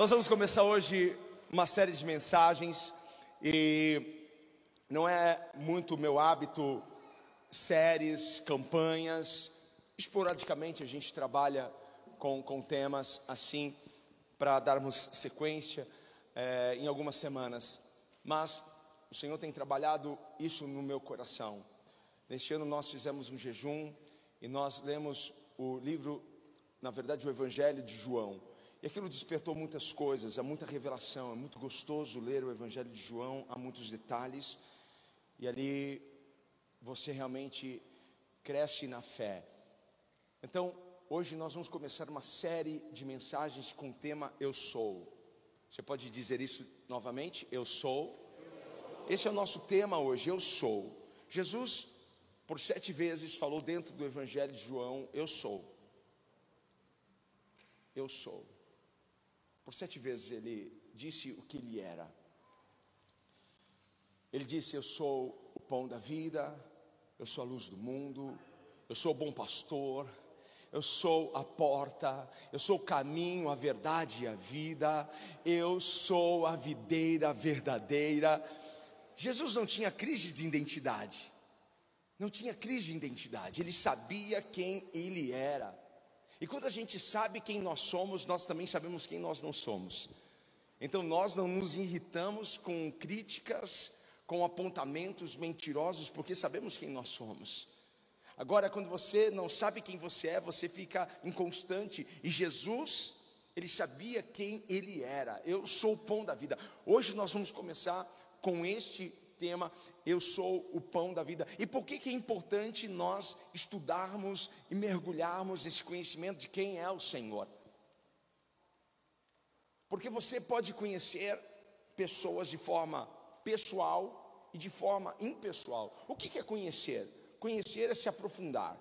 Nós vamos começar hoje uma série de mensagens e não é muito meu hábito séries, campanhas. Esporadicamente a gente trabalha com, com temas assim para darmos sequência é, em algumas semanas. Mas o Senhor tem trabalhado isso no meu coração. Neste ano nós fizemos um jejum e nós lemos o livro, na verdade, o Evangelho de João. E aquilo despertou muitas coisas, há muita revelação, é muito gostoso ler o Evangelho de João, há muitos detalhes, e ali você realmente cresce na fé. Então, hoje nós vamos começar uma série de mensagens com o tema Eu Sou. Você pode dizer isso novamente? Eu sou. Esse é o nosso tema hoje, Eu Sou. Jesus, por sete vezes, falou dentro do Evangelho de João: Eu sou. Eu sou. Por sete vezes ele disse o que ele era. Ele disse: Eu sou o pão da vida, eu sou a luz do mundo, eu sou o bom pastor, eu sou a porta, eu sou o caminho, a verdade e a vida, eu sou a videira verdadeira. Jesus não tinha crise de identidade, não tinha crise de identidade, ele sabia quem ele era. E quando a gente sabe quem nós somos, nós também sabemos quem nós não somos. Então nós não nos irritamos com críticas, com apontamentos mentirosos, porque sabemos quem nós somos. Agora, quando você não sabe quem você é, você fica inconstante. E Jesus, ele sabia quem ele era. Eu sou o pão da vida. Hoje nós vamos começar com este tema, eu sou o pão da vida. E por que, que é importante nós estudarmos e mergulharmos nesse conhecimento de quem é o Senhor? Porque você pode conhecer pessoas de forma pessoal e de forma impessoal. O que, que é conhecer? Conhecer é se aprofundar.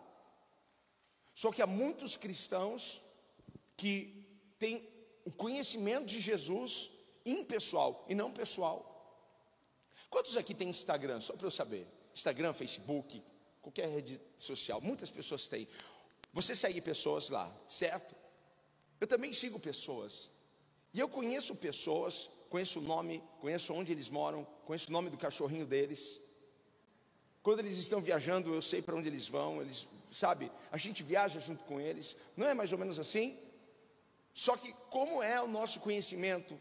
Só que há muitos cristãos que têm o conhecimento de Jesus impessoal e não pessoal. Quantos aqui tem Instagram? Só para eu saber. Instagram, Facebook, qualquer rede social. Muitas pessoas têm. Você segue pessoas lá, certo? Eu também sigo pessoas. E eu conheço pessoas, conheço o nome, conheço onde eles moram, conheço o nome do cachorrinho deles. Quando eles estão viajando, eu sei para onde eles vão, eles, sabe, a gente viaja junto com eles. Não é mais ou menos assim? Só que como é o nosso conhecimento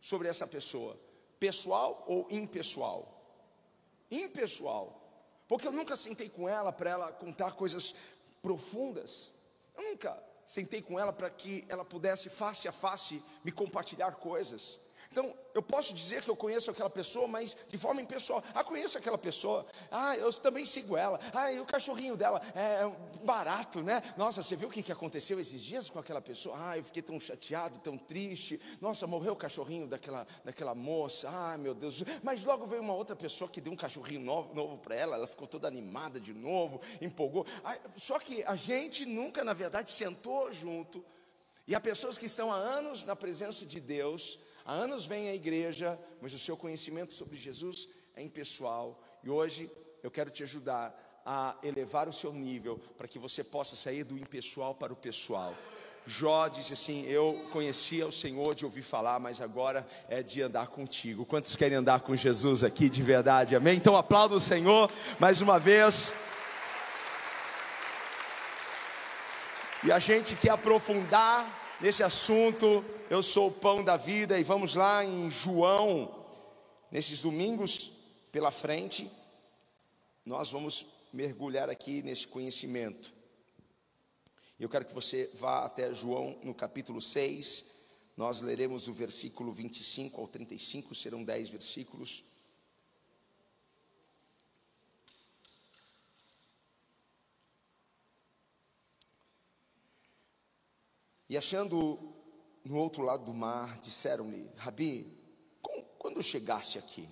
sobre essa pessoa? Pessoal ou impessoal? Impessoal. Porque eu nunca sentei com ela para ela contar coisas profundas. Eu nunca sentei com ela para que ela pudesse face a face me compartilhar coisas. Então, eu posso dizer que eu conheço aquela pessoa, mas de forma impessoal. Ah, conheço aquela pessoa. Ah, eu também sigo ela. Ah, e o cachorrinho dela é barato, né? Nossa, você viu o que aconteceu esses dias com aquela pessoa? Ah, eu fiquei tão chateado, tão triste. Nossa, morreu o cachorrinho daquela, daquela moça. Ah, meu Deus. Mas logo veio uma outra pessoa que deu um cachorrinho novo, novo para ela. Ela ficou toda animada de novo, empolgou. Ah, só que a gente nunca, na verdade, sentou junto. E há pessoas que estão há anos na presença de Deus Há anos vem à igreja, mas o seu conhecimento sobre Jesus é impessoal. E hoje eu quero te ajudar a elevar o seu nível para que você possa sair do impessoal para o pessoal. Jó disse assim: Eu conhecia o Senhor de ouvir falar, mas agora é de andar contigo. Quantos querem andar com Jesus aqui de verdade? Amém? Então aplauda o Senhor mais uma vez. E a gente quer aprofundar nesse assunto. Eu sou o pão da vida e vamos lá em João, nesses domingos pela frente, nós vamos mergulhar aqui nesse conhecimento. Eu quero que você vá até João no capítulo 6. Nós leremos o versículo 25 ao 35, serão 10 versículos. E achando no outro lado do mar, disseram-lhe: Rabi, quando chegaste aqui?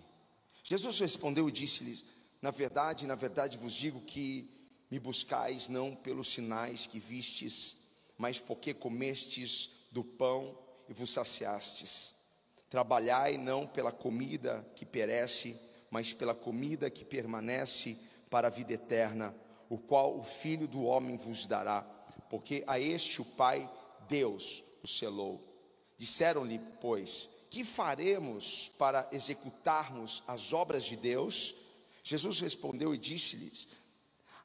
Jesus respondeu e disse-lhes: Na verdade, na verdade vos digo que me buscais não pelos sinais que vistes, mas porque comestes do pão e vos saciastes. Trabalhai não pela comida que perece, mas pela comida que permanece para a vida eterna, o qual o Filho do homem vos dará, porque a este o Pai Deus o selou. Disseram-lhe, pois, que faremos para executarmos as obras de Deus? Jesus respondeu e disse-lhes: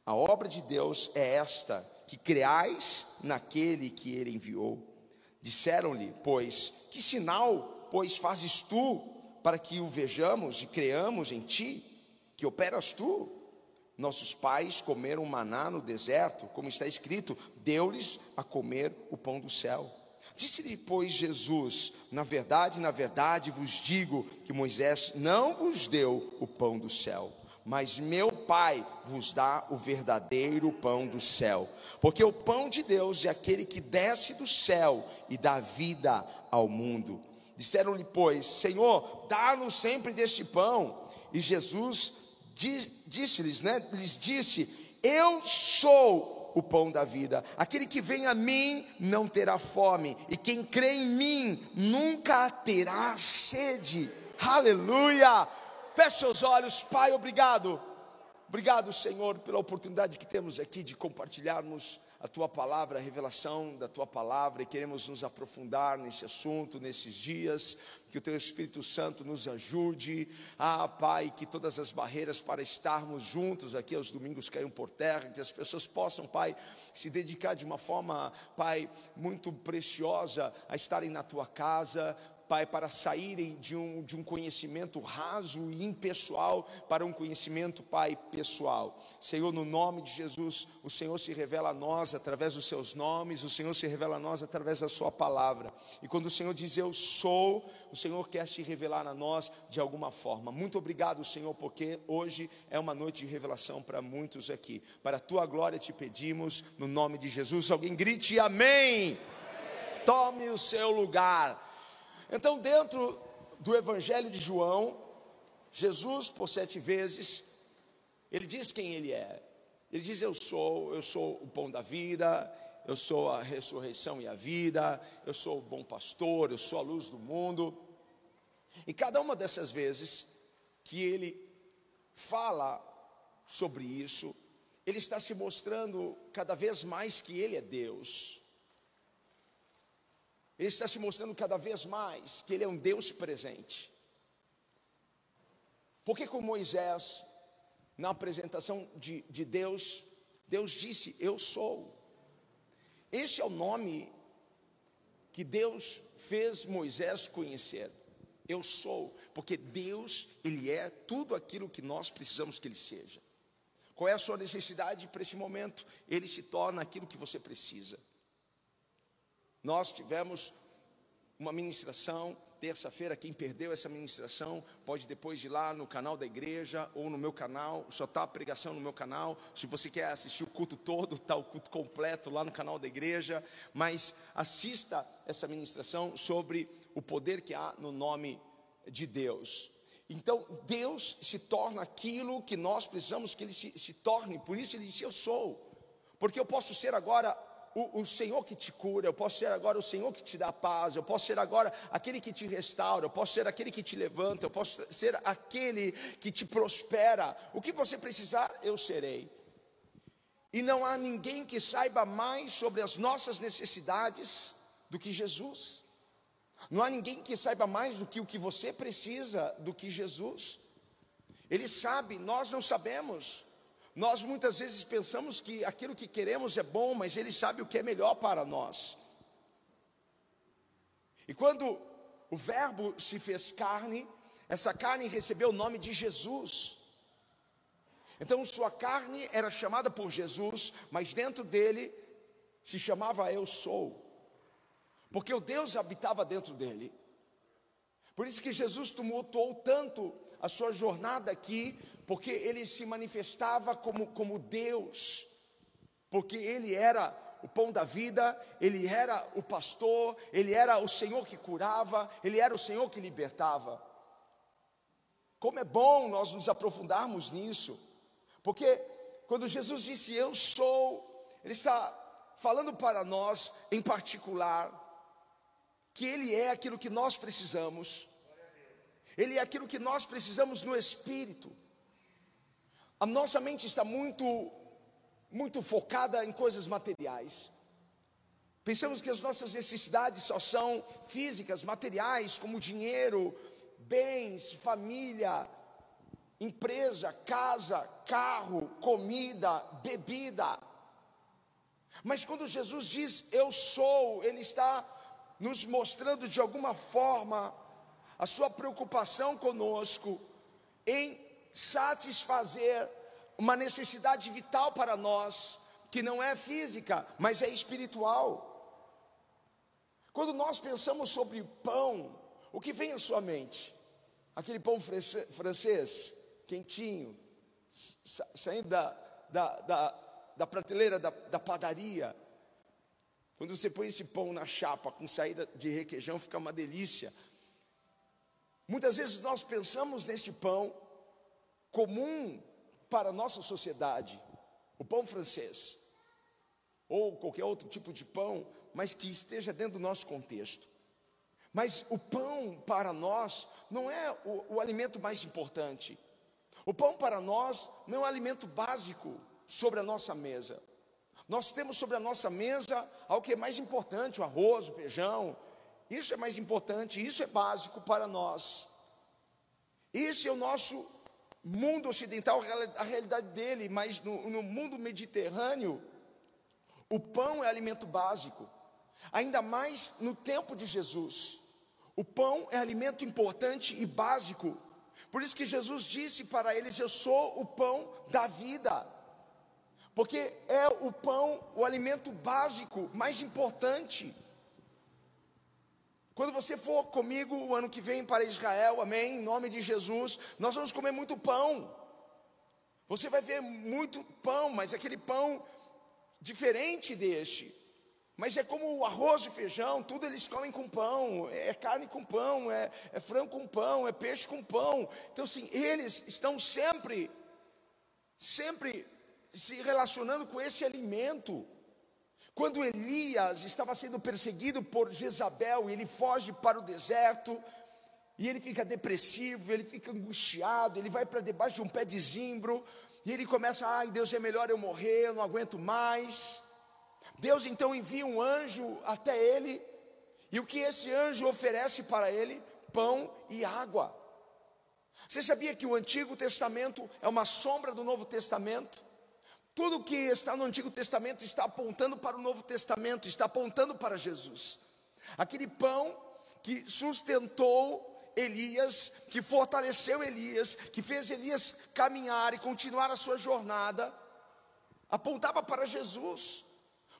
A obra de Deus é esta, que creais naquele que ele enviou. Disseram-lhe, pois, que sinal, pois, fazes tu para que o vejamos e creamos em ti, que operas tu? Nossos pais comeram maná no deserto, como está escrito: deu-lhes a comer o pão do céu. Disse-lhe, pois, Jesus: Na verdade, na verdade vos digo que Moisés não vos deu o pão do céu, mas meu Pai vos dá o verdadeiro pão do céu. Porque o pão de Deus é aquele que desce do céu e dá vida ao mundo. Disseram-lhe, pois, Senhor, dá-nos sempre deste pão. E Jesus disse-lhes, né, lhes disse: Eu sou o pão da vida. Aquele que vem a mim não terá fome, e quem crê em mim nunca terá sede. Aleluia! Feche seus olhos, Pai, obrigado. Obrigado, Senhor, pela oportunidade que temos aqui de compartilharmos a tua palavra, a revelação da tua palavra, e queremos nos aprofundar nesse assunto, nesses dias, que o teu Espírito Santo nos ajude, ah, Pai, que todas as barreiras para estarmos juntos aqui aos domingos caiam por terra, que as pessoas possam, Pai, se dedicar de uma forma, Pai, muito preciosa a estarem na tua casa, Pai, para saírem de um, de um conhecimento raso e impessoal para um conhecimento, Pai, pessoal. Senhor, no nome de Jesus, o Senhor se revela a nós através dos seus nomes, o Senhor se revela a nós através da Sua palavra. E quando o Senhor diz eu sou, o Senhor quer se revelar a nós de alguma forma. Muito obrigado, Senhor, porque hoje é uma noite de revelação para muitos aqui. Para a tua glória te pedimos, no nome de Jesus. Alguém grite amém. Tome o seu lugar. Então, dentro do Evangelho de João, Jesus, por sete vezes, ele diz quem ele é. Ele diz: Eu sou, eu sou o pão da vida, eu sou a ressurreição e a vida, eu sou o bom pastor, eu sou a luz do mundo. E cada uma dessas vezes que ele fala sobre isso, ele está se mostrando cada vez mais que ele é Deus. Ele está se mostrando cada vez mais que ele é um Deus presente. Porque com Moisés, na apresentação de, de Deus, Deus disse: Eu sou. Esse é o nome que Deus fez Moisés conhecer. Eu sou, porque Deus, Ele é tudo aquilo que nós precisamos que Ele seja. Qual é a sua necessidade para esse momento? Ele se torna aquilo que você precisa. Nós tivemos uma ministração terça-feira. Quem perdeu essa ministração pode depois ir lá no canal da igreja ou no meu canal. Só está a pregação no meu canal. Se você quer assistir o culto todo, está o culto completo lá no canal da igreja. Mas assista essa ministração sobre o poder que há no nome de Deus. Então, Deus se torna aquilo que nós precisamos que Ele se, se torne. Por isso Ele disse: Eu sou. Porque eu posso ser agora o, o, Senhor que te cura, eu posso ser agora o Senhor que te dá paz, eu posso ser agora aquele que te restaura, eu posso ser aquele que te levanta, eu posso ser aquele que te prospera. O que você precisar, eu serei. E não há ninguém que saiba mais sobre as nossas necessidades do que Jesus. Não há ninguém que saiba mais do que o que você precisa do que Jesus. Ele sabe, nós não sabemos. Nós muitas vezes pensamos que aquilo que queremos é bom, mas Ele sabe o que é melhor para nós. E quando o Verbo se fez carne, essa carne recebeu o nome de Jesus. Então, sua carne era chamada por Jesus, mas dentro dele se chamava Eu Sou, porque o Deus habitava dentro dele. Por isso que Jesus tumultuou tanto a sua jornada aqui, porque ele se manifestava como, como Deus, porque ele era o pão da vida, ele era o pastor, ele era o Senhor que curava, ele era o Senhor que libertava. Como é bom nós nos aprofundarmos nisso, porque quando Jesus disse eu sou, ele está falando para nós em particular que ele é aquilo que nós precisamos. Ele é aquilo que nós precisamos no espírito. A nossa mente está muito, muito focada em coisas materiais. Pensamos que as nossas necessidades só são físicas, materiais, como dinheiro, bens, família, empresa, casa, carro, comida, bebida. Mas quando Jesus diz eu sou, Ele está nos mostrando de alguma forma a sua preocupação conosco em satisfazer uma necessidade vital para nós, que não é física, mas é espiritual. Quando nós pensamos sobre pão, o que vem à sua mente? Aquele pão francês, quentinho, saindo da, da, da, da prateleira da, da padaria. Quando você põe esse pão na chapa com saída de requeijão, fica uma delícia. Muitas vezes nós pensamos nesse pão comum para a nossa sociedade, o pão francês, ou qualquer outro tipo de pão, mas que esteja dentro do nosso contexto. Mas o pão para nós não é o, o alimento mais importante. O pão para nós não é um alimento básico sobre a nossa mesa. Nós temos sobre a nossa mesa algo que é mais importante, o arroz, o feijão. Isso é mais importante, isso é básico para nós. Esse é o nosso mundo ocidental, a realidade dele, mas no, no mundo mediterrâneo, o pão é alimento básico. Ainda mais no tempo de Jesus. O pão é alimento importante e básico. Por isso que Jesus disse para eles: Eu sou o pão da vida. Porque é o pão, o alimento básico mais importante. Quando você for comigo o ano que vem para Israel, amém, em nome de Jesus, nós vamos comer muito pão. Você vai ver muito pão, mas aquele pão diferente deste. Mas é como o arroz e feijão, tudo eles comem com pão, é carne com pão, é, é frango com pão, é peixe com pão. Então, assim, eles estão sempre, sempre se relacionando com esse alimento. Quando Elias estava sendo perseguido por Jezabel, ele foge para o deserto, e ele fica depressivo, ele fica angustiado, ele vai para debaixo de um pé de zimbro, e ele começa, ai Deus, é melhor eu morrer, eu não aguento mais. Deus então envia um anjo até ele, e o que esse anjo oferece para ele? Pão e água. Você sabia que o Antigo Testamento é uma sombra do Novo Testamento? Tudo que está no Antigo Testamento está apontando para o Novo Testamento, está apontando para Jesus. Aquele pão que sustentou Elias, que fortaleceu Elias, que fez Elias caminhar e continuar a sua jornada, apontava para Jesus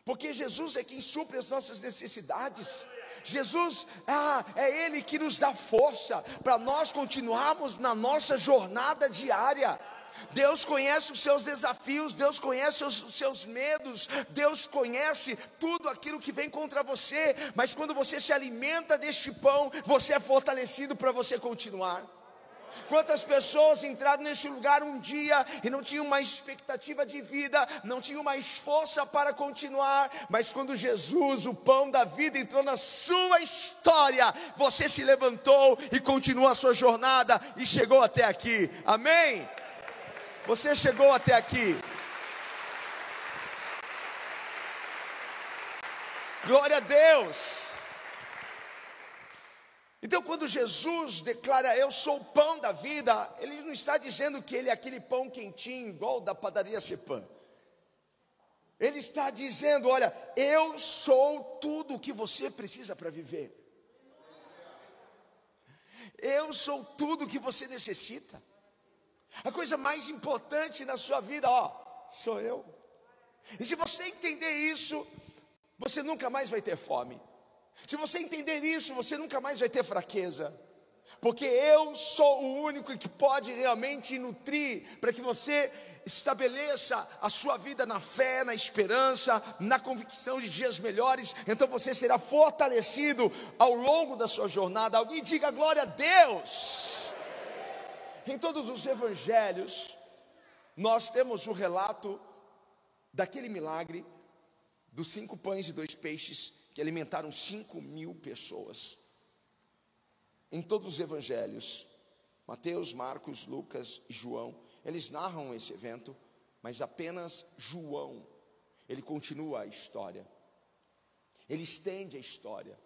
porque Jesus é quem supre as nossas necessidades. Jesus, ah, é Ele que nos dá força para nós continuarmos na nossa jornada diária. Deus conhece os seus desafios, Deus conhece os seus medos, Deus conhece tudo aquilo que vem contra você, mas quando você se alimenta deste pão, você é fortalecido para você continuar. Quantas pessoas entraram neste lugar um dia e não tinham mais expectativa de vida, não tinham mais força para continuar, mas quando Jesus, o pão da vida, entrou na sua história, você se levantou e continuou a sua jornada e chegou até aqui. Amém? Você chegou até aqui. Glória a Deus. Então, quando Jesus declara eu sou o pão da vida, ele não está dizendo que ele é aquele pão quentinho, igual da padaria Cepã. Ele está dizendo: olha, eu sou tudo o que você precisa para viver. Eu sou tudo o que você necessita. A coisa mais importante na sua vida, ó, sou eu. E se você entender isso, você nunca mais vai ter fome. Se você entender isso, você nunca mais vai ter fraqueza. Porque eu sou o único que pode realmente nutrir para que você estabeleça a sua vida na fé, na esperança, na convicção de dias melhores. Então você será fortalecido ao longo da sua jornada. Alguém diga glória a Deus. Em todos os evangelhos, nós temos o relato daquele milagre dos cinco pães e dois peixes que alimentaram cinco mil pessoas. Em todos os evangelhos, Mateus, Marcos, Lucas e João, eles narram esse evento, mas apenas João, ele continua a história. Ele estende a história.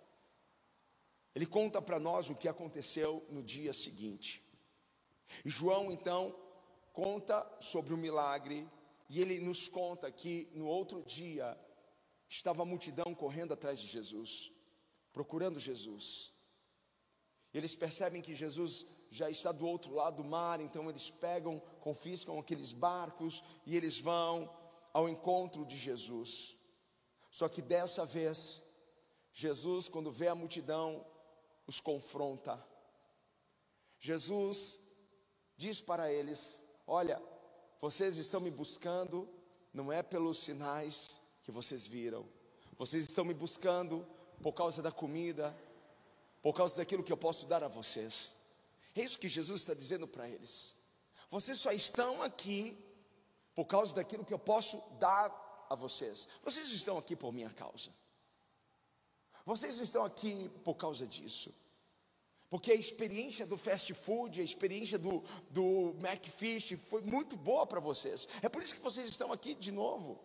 Ele conta para nós o que aconteceu no dia seguinte. João então conta sobre o milagre e ele nos conta que no outro dia estava a multidão correndo atrás de Jesus, procurando Jesus. Eles percebem que Jesus já está do outro lado do mar, então eles pegam, confiscam aqueles barcos e eles vão ao encontro de Jesus. Só que dessa vez, Jesus, quando vê a multidão, os confronta. Jesus diz para eles: Olha, vocês estão me buscando, não é pelos sinais que vocês viram, vocês estão me buscando por causa da comida, por causa daquilo que eu posso dar a vocês. É isso que Jesus está dizendo para eles. Vocês só estão aqui por causa daquilo que eu posso dar a vocês. Vocês estão aqui por minha causa. Vocês estão aqui por causa disso. Porque a experiência do fast food, a experiência do, do McFish foi muito boa para vocês. É por isso que vocês estão aqui de novo.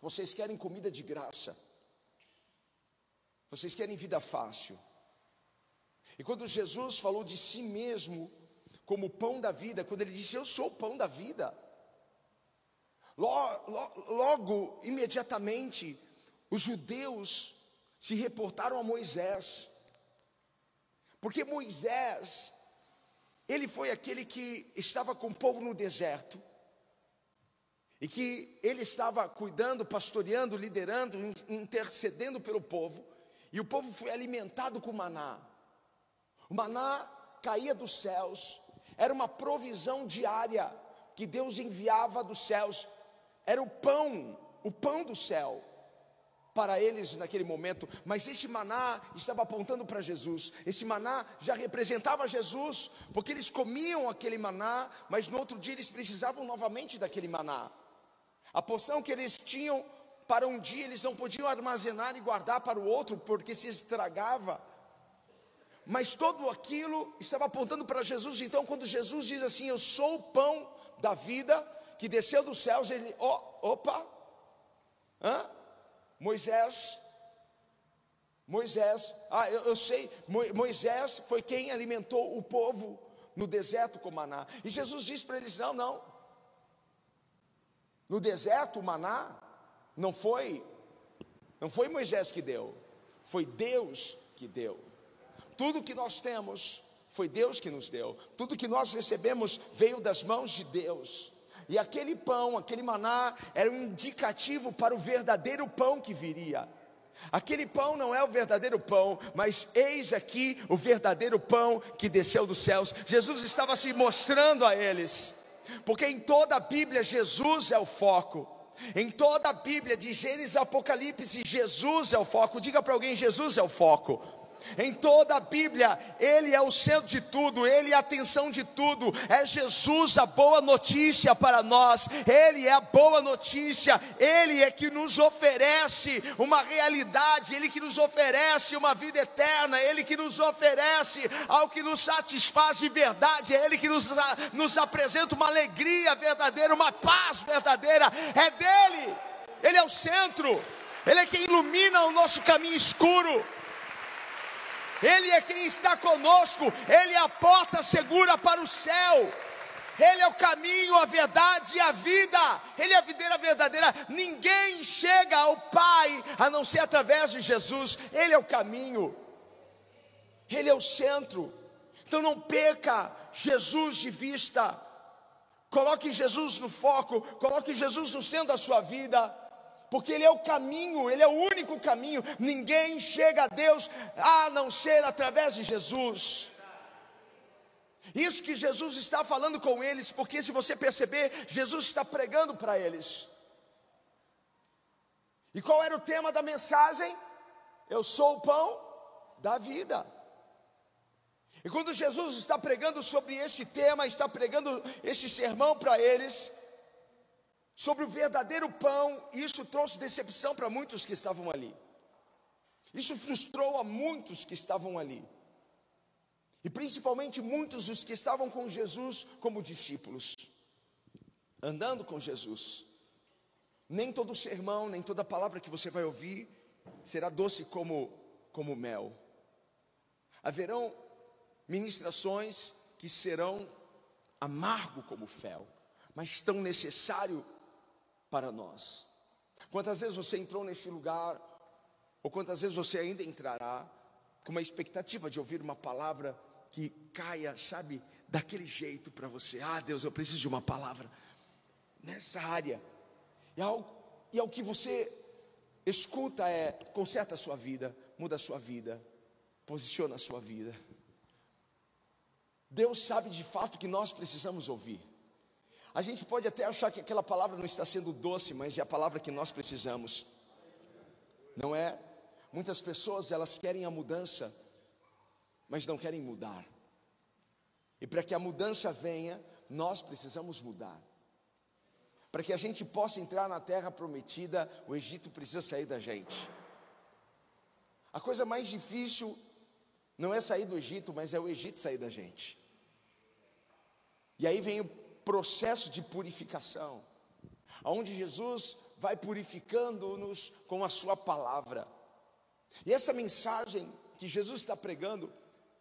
Vocês querem comida de graça. Vocês querem vida fácil. E quando Jesus falou de si mesmo como o pão da vida, quando ele disse: Eu sou o pão da vida, logo, logo, logo imediatamente, os judeus se reportaram a Moisés, porque Moisés, ele foi aquele que estava com o povo no deserto, e que ele estava cuidando, pastoreando, liderando, intercedendo pelo povo, e o povo foi alimentado com maná. O maná caía dos céus, era uma provisão diária que Deus enviava dos céus, era o pão, o pão do céu para eles naquele momento, mas esse maná estava apontando para Jesus. Esse maná já representava Jesus, porque eles comiam aquele maná, mas no outro dia eles precisavam novamente daquele maná. A porção que eles tinham para um dia eles não podiam armazenar e guardar para o outro, porque se estragava. Mas tudo aquilo estava apontando para Jesus. Então, quando Jesus diz assim: Eu sou o pão da vida que desceu dos céus, ele, oh, opa, hã? Moisés, Moisés, ah, eu, eu sei, Moisés foi quem alimentou o povo no deserto com maná. E Jesus disse para eles: Não, não. No deserto, o maná não foi, não foi Moisés que deu, foi Deus que deu. Tudo que nós temos foi Deus que nos deu. Tudo que nós recebemos veio das mãos de Deus. E aquele pão, aquele maná, era um indicativo para o verdadeiro pão que viria. Aquele pão não é o verdadeiro pão, mas eis aqui o verdadeiro pão que desceu dos céus. Jesus estava se mostrando a eles, porque em toda a Bíblia Jesus é o foco. Em toda a Bíblia, de Gênesis a Apocalipse, Jesus é o foco. Diga para alguém: Jesus é o foco. Em toda a Bíblia, Ele é o centro de tudo, Ele é a atenção de tudo, é Jesus a boa notícia para nós, Ele é a boa notícia, Ele é que nos oferece uma realidade, Ele que nos oferece uma vida eterna, Ele que nos oferece algo que nos satisfaz de verdade, é Ele que nos, nos apresenta uma alegria verdadeira, uma paz verdadeira, é dele, Ele é o centro, Ele é quem ilumina o nosso caminho escuro. Ele é quem está conosco, Ele é a porta segura para o céu. Ele é o caminho, a verdade e a vida. Ele é a videira verdadeira. Ninguém chega ao Pai a não ser através de Jesus. Ele é o caminho. Ele é o centro. Então não perca Jesus de vista. Coloque Jesus no foco, coloque Jesus no centro da sua vida porque Ele é o caminho, Ele é o único caminho. Ninguém chega a Deus a não ser através de Jesus. Isso que Jesus está falando com eles, porque se você perceber, Jesus está pregando para eles. E qual era o tema da mensagem? Eu sou o pão da vida. E quando Jesus está pregando sobre este tema, está pregando este sermão para eles, sobre o verdadeiro pão, isso trouxe decepção para muitos que estavam ali. Isso frustrou a muitos que estavam ali. E principalmente muitos dos que estavam com Jesus como discípulos, andando com Jesus. Nem todo sermão, nem toda palavra que você vai ouvir será doce como, como mel. Haverão ministrações que serão amargo como fel, mas tão necessário para nós. Quantas vezes você entrou neste lugar, ou quantas vezes você ainda entrará, com uma expectativa de ouvir uma palavra que caia, sabe, daquele jeito para você. Ah, Deus, eu preciso de uma palavra nessa área. E ao, e ao que você escuta é: conserta a sua vida, muda a sua vida, posiciona a sua vida. Deus sabe de fato que nós precisamos ouvir. A gente pode até achar que aquela palavra não está sendo doce, mas é a palavra que nós precisamos. Não é? Muitas pessoas elas querem a mudança, mas não querem mudar. E para que a mudança venha, nós precisamos mudar. Para que a gente possa entrar na terra prometida, o Egito precisa sair da gente. A coisa mais difícil não é sair do Egito, mas é o Egito sair da gente. E aí vem o processo de purificação, onde Jesus vai purificando-nos com a Sua palavra. E essa mensagem que Jesus está pregando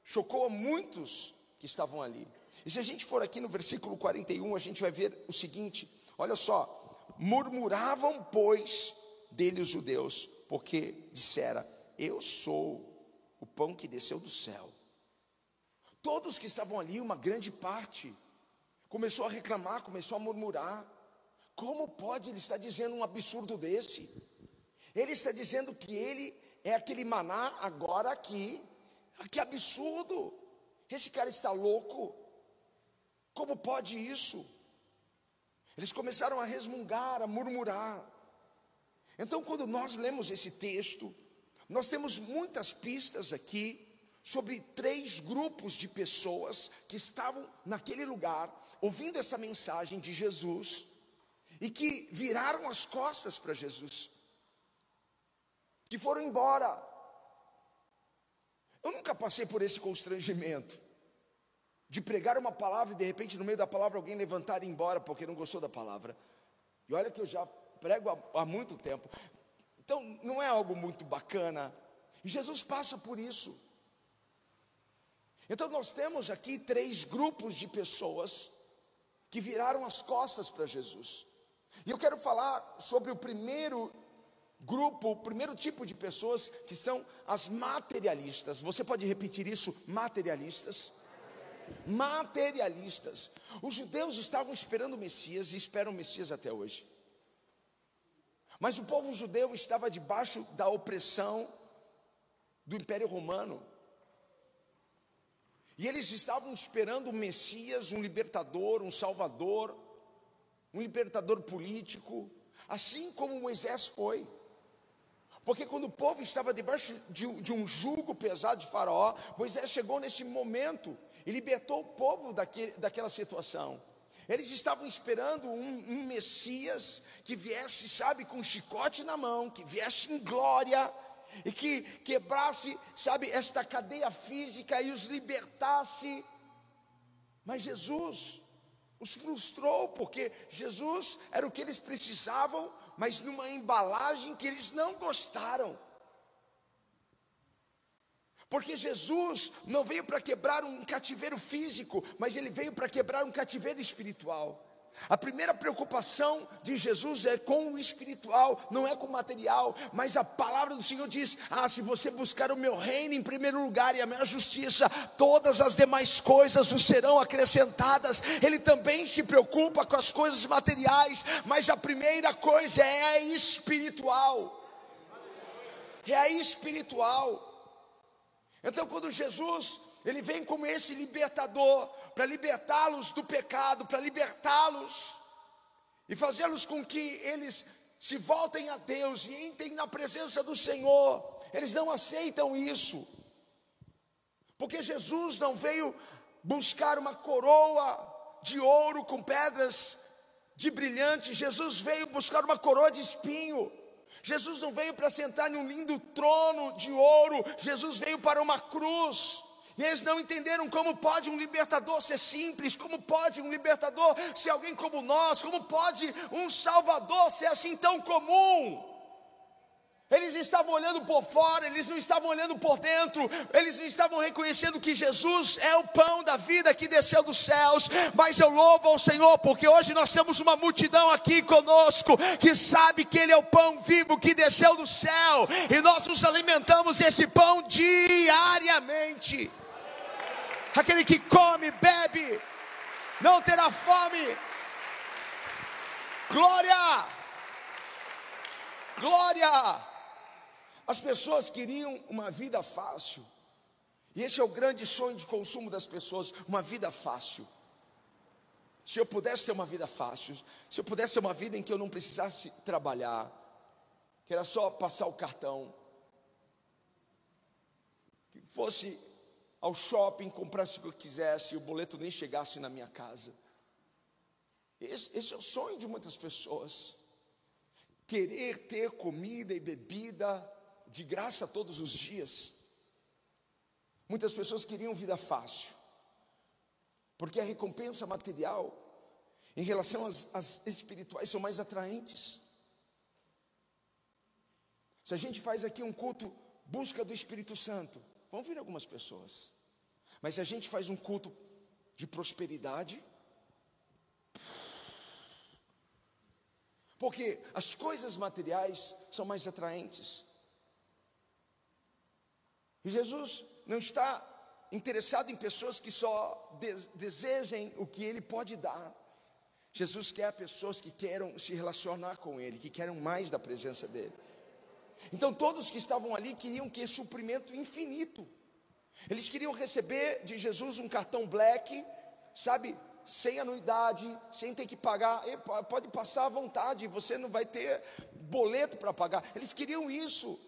chocou a muitos que estavam ali. E se a gente for aqui no versículo 41, a gente vai ver o seguinte: olha só, murmuravam, pois, dele os judeus, porque dissera: Eu sou o pão que desceu do céu. Todos que estavam ali, uma grande parte, começou a reclamar, começou a murmurar. Como pode ele estar dizendo um absurdo desse? Ele está dizendo que ele é aquele maná agora aqui. Que absurdo! Esse cara está louco. Como pode isso? Eles começaram a resmungar, a murmurar. Então, quando nós lemos esse texto, nós temos muitas pistas aqui sobre três grupos de pessoas que estavam naquele lugar, ouvindo essa mensagem de Jesus e que viraram as costas para Jesus que foram embora. Eu nunca passei por esse constrangimento de pregar uma palavra e de repente no meio da palavra alguém levantar e ir embora porque não gostou da palavra. E olha que eu já prego há, há muito tempo. Então não é algo muito bacana. E Jesus passa por isso. Então nós temos aqui três grupos de pessoas que viraram as costas para Jesus. E eu quero falar sobre o primeiro grupo, o primeiro tipo de pessoas que são as materialistas. Você pode repetir isso? Materialistas. Materialistas. Os judeus estavam esperando o Messias e esperam o Messias até hoje. Mas o povo judeu estava debaixo da opressão do Império Romano. E eles estavam esperando um Messias, um libertador, um salvador, um libertador político, assim como Moisés foi. Porque quando o povo estava debaixo de, um jugo pesado de Faraó, Moisés chegou neste momento e libertou o povo daquele, daquela situação. Eles estavam esperando um, um, Messias que viesse, sabe, com um chicote na mão, que viesse em glória e que quebrasse, sabe, esta cadeia física e os libertasse. Mas Jesus os frustrou, porque Jesus era o que eles precisavam, mas numa embalagem que eles não gostaram. Porque Jesus não veio para quebrar um cativeiro físico, mas ele veio para quebrar um cativeiro espiritual. A primeira preocupação de Jesus é com o espiritual, não é com o material, mas a palavra do Senhor diz: Ah, se você buscar o meu reino em primeiro lugar e a minha justiça, todas as demais coisas vos serão acrescentadas. Ele também se preocupa com as coisas materiais, mas a primeira coisa é espiritual. É a espiritual. Então, quando Jesus ele vem como esse libertador para libertá-los do pecado, para libertá-los e fazê-los com que eles se voltem a Deus e entrem na presença do Senhor. Eles não aceitam isso, porque Jesus não veio buscar uma coroa de ouro com pedras de brilhante, Jesus veio buscar uma coroa de espinho. Jesus não veio para sentar em um lindo trono de ouro, Jesus veio para uma cruz. E eles não entenderam como pode um libertador ser simples, como pode um libertador ser alguém como nós, como pode um salvador ser assim tão comum. Eles estavam olhando por fora, eles não estavam olhando por dentro, eles não estavam reconhecendo que Jesus é o pão da vida que desceu dos céus. Mas eu louvo ao Senhor, porque hoje nós temos uma multidão aqui conosco que sabe que Ele é o pão vivo que desceu do céu, e nós nos alimentamos desse pão diariamente. Aquele que come, bebe, não terá fome. Glória! Glória! As pessoas queriam uma vida fácil. E esse é o grande sonho de consumo das pessoas, uma vida fácil. Se eu pudesse ter uma vida fácil, se eu pudesse ter uma vida em que eu não precisasse trabalhar, que era só passar o cartão, que fosse ao shopping, comprasse o que eu quisesse e o boleto nem chegasse na minha casa. Esse, esse é o sonho de muitas pessoas. Querer ter comida e bebida de graça todos os dias. Muitas pessoas queriam vida fácil, porque a recompensa material, em relação às, às espirituais, são mais atraentes. Se a gente faz aqui um culto busca do Espírito Santo, vão vir algumas pessoas. Mas se a gente faz um culto de prosperidade, porque as coisas materiais são mais atraentes. E Jesus não está interessado em pessoas que só desejem o que Ele pode dar. Jesus quer pessoas que queiram se relacionar com Ele, que queiram mais da presença dEle. Então todos que estavam ali queriam que suprimento infinito. Eles queriam receber de Jesus um cartão black, sabe, sem anuidade, sem ter que pagar, pode passar à vontade, você não vai ter boleto para pagar. Eles queriam isso.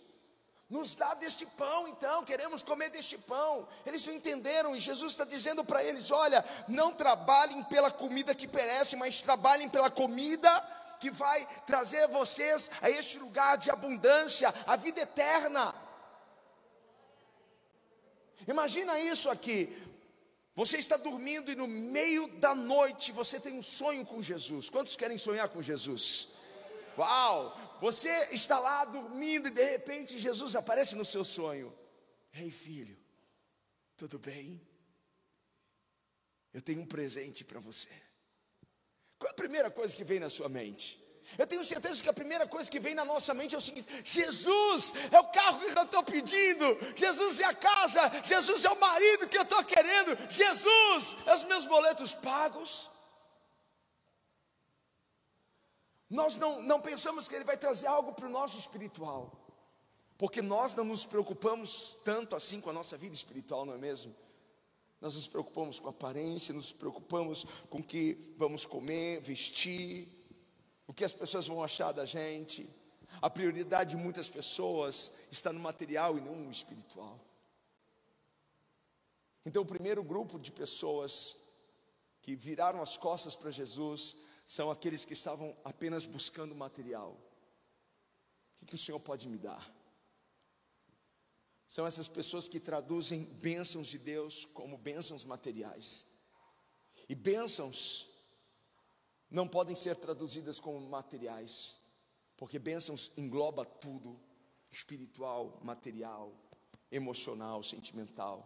Nos dá deste pão, então, queremos comer deste pão. Eles não entenderam, e Jesus está dizendo para eles: olha, não trabalhem pela comida que perece, mas trabalhem pela comida que vai trazer vocês a este lugar de abundância, a vida eterna. Imagina isso aqui. Você está dormindo e no meio da noite você tem um sonho com Jesus. Quantos querem sonhar com Jesus? Uau! Você está lá dormindo e de repente Jesus aparece no seu sonho. Ei, filho, tudo bem? Eu tenho um presente para você. Qual é a primeira coisa que vem na sua mente? Eu tenho certeza que a primeira coisa que vem na nossa mente é o seguinte: Jesus é o carro que eu estou pedindo, Jesus é a casa, Jesus é o marido que eu estou querendo, Jesus é os meus boletos pagos. Nós não, não pensamos que Ele vai trazer algo para o nosso espiritual, porque nós não nos preocupamos tanto assim com a nossa vida espiritual, não é mesmo? Nós nos preocupamos com a aparência, nos preocupamos com o que vamos comer, vestir, o que as pessoas vão achar da gente. A prioridade de muitas pessoas está no material e não no espiritual. Então, o primeiro grupo de pessoas que viraram as costas para Jesus são aqueles que estavam apenas buscando material. O que, que o Senhor pode me dar? São essas pessoas que traduzem bênçãos de Deus como bênçãos materiais. E bênçãos não podem ser traduzidas como materiais, porque bênçãos engloba tudo: espiritual, material, emocional, sentimental.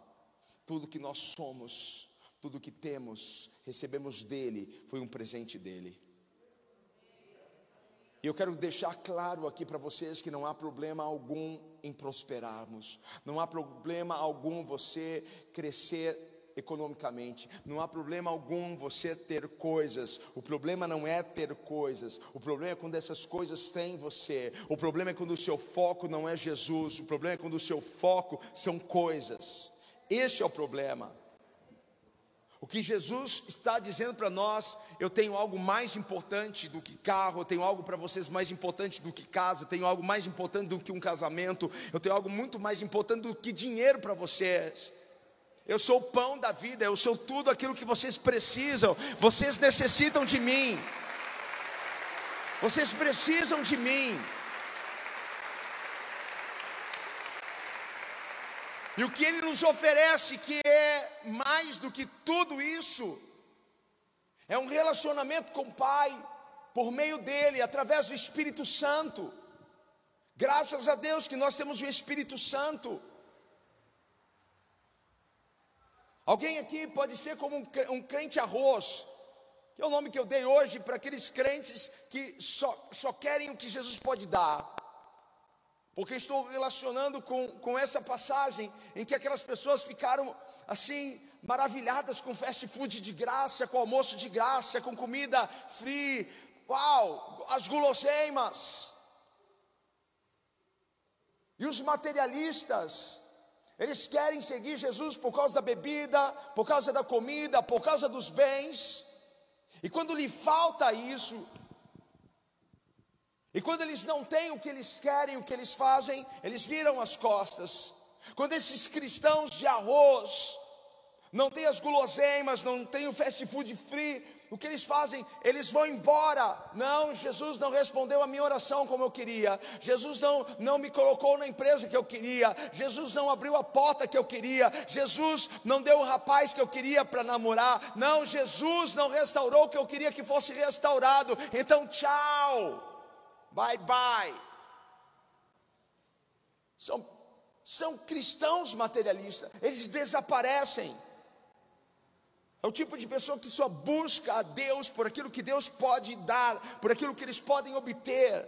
Tudo que nós somos tudo que temos, recebemos dele, foi um presente dele. E eu quero deixar claro aqui para vocês que não há problema algum em prosperarmos, não há problema algum você crescer economicamente, não há problema algum você ter coisas. O problema não é ter coisas, o problema é quando essas coisas têm você. O problema é quando o seu foco não é Jesus, o problema é quando o seu foco são coisas. Esse é o problema. O que Jesus está dizendo para nós, eu tenho algo mais importante do que carro, eu tenho algo para vocês mais importante do que casa, eu tenho algo mais importante do que um casamento, eu tenho algo muito mais importante do que dinheiro para vocês. Eu sou o pão da vida, eu sou tudo aquilo que vocês precisam, vocês necessitam de mim. Vocês precisam de mim. E o que Ele nos oferece, que é mais do que tudo isso, é um relacionamento com o Pai, por meio dele, através do Espírito Santo. Graças a Deus que nós temos o Espírito Santo. Alguém aqui pode ser como um crente arroz, que é o nome que eu dei hoje para aqueles crentes que só, só querem o que Jesus pode dar. Porque estou relacionando com, com essa passagem em que aquelas pessoas ficaram assim, maravilhadas com fast food de graça, com almoço de graça, com comida free, uau, as guloseimas. E os materialistas, eles querem seguir Jesus por causa da bebida, por causa da comida, por causa dos bens. E quando lhe falta isso, e quando eles não têm o que eles querem, o que eles fazem, eles viram as costas. Quando esses cristãos de arroz, não tem as guloseimas, não tem o fast food free. O que eles fazem? Eles vão embora. Não, Jesus não respondeu a minha oração como eu queria. Jesus não, não me colocou na empresa que eu queria. Jesus não abriu a porta que eu queria. Jesus não deu o rapaz que eu queria para namorar. Não, Jesus não restaurou o que eu queria que fosse restaurado. Então, tchau. Bye bye. São, são cristãos materialistas. Eles desaparecem. É o tipo de pessoa que só busca a Deus por aquilo que Deus pode dar, por aquilo que eles podem obter.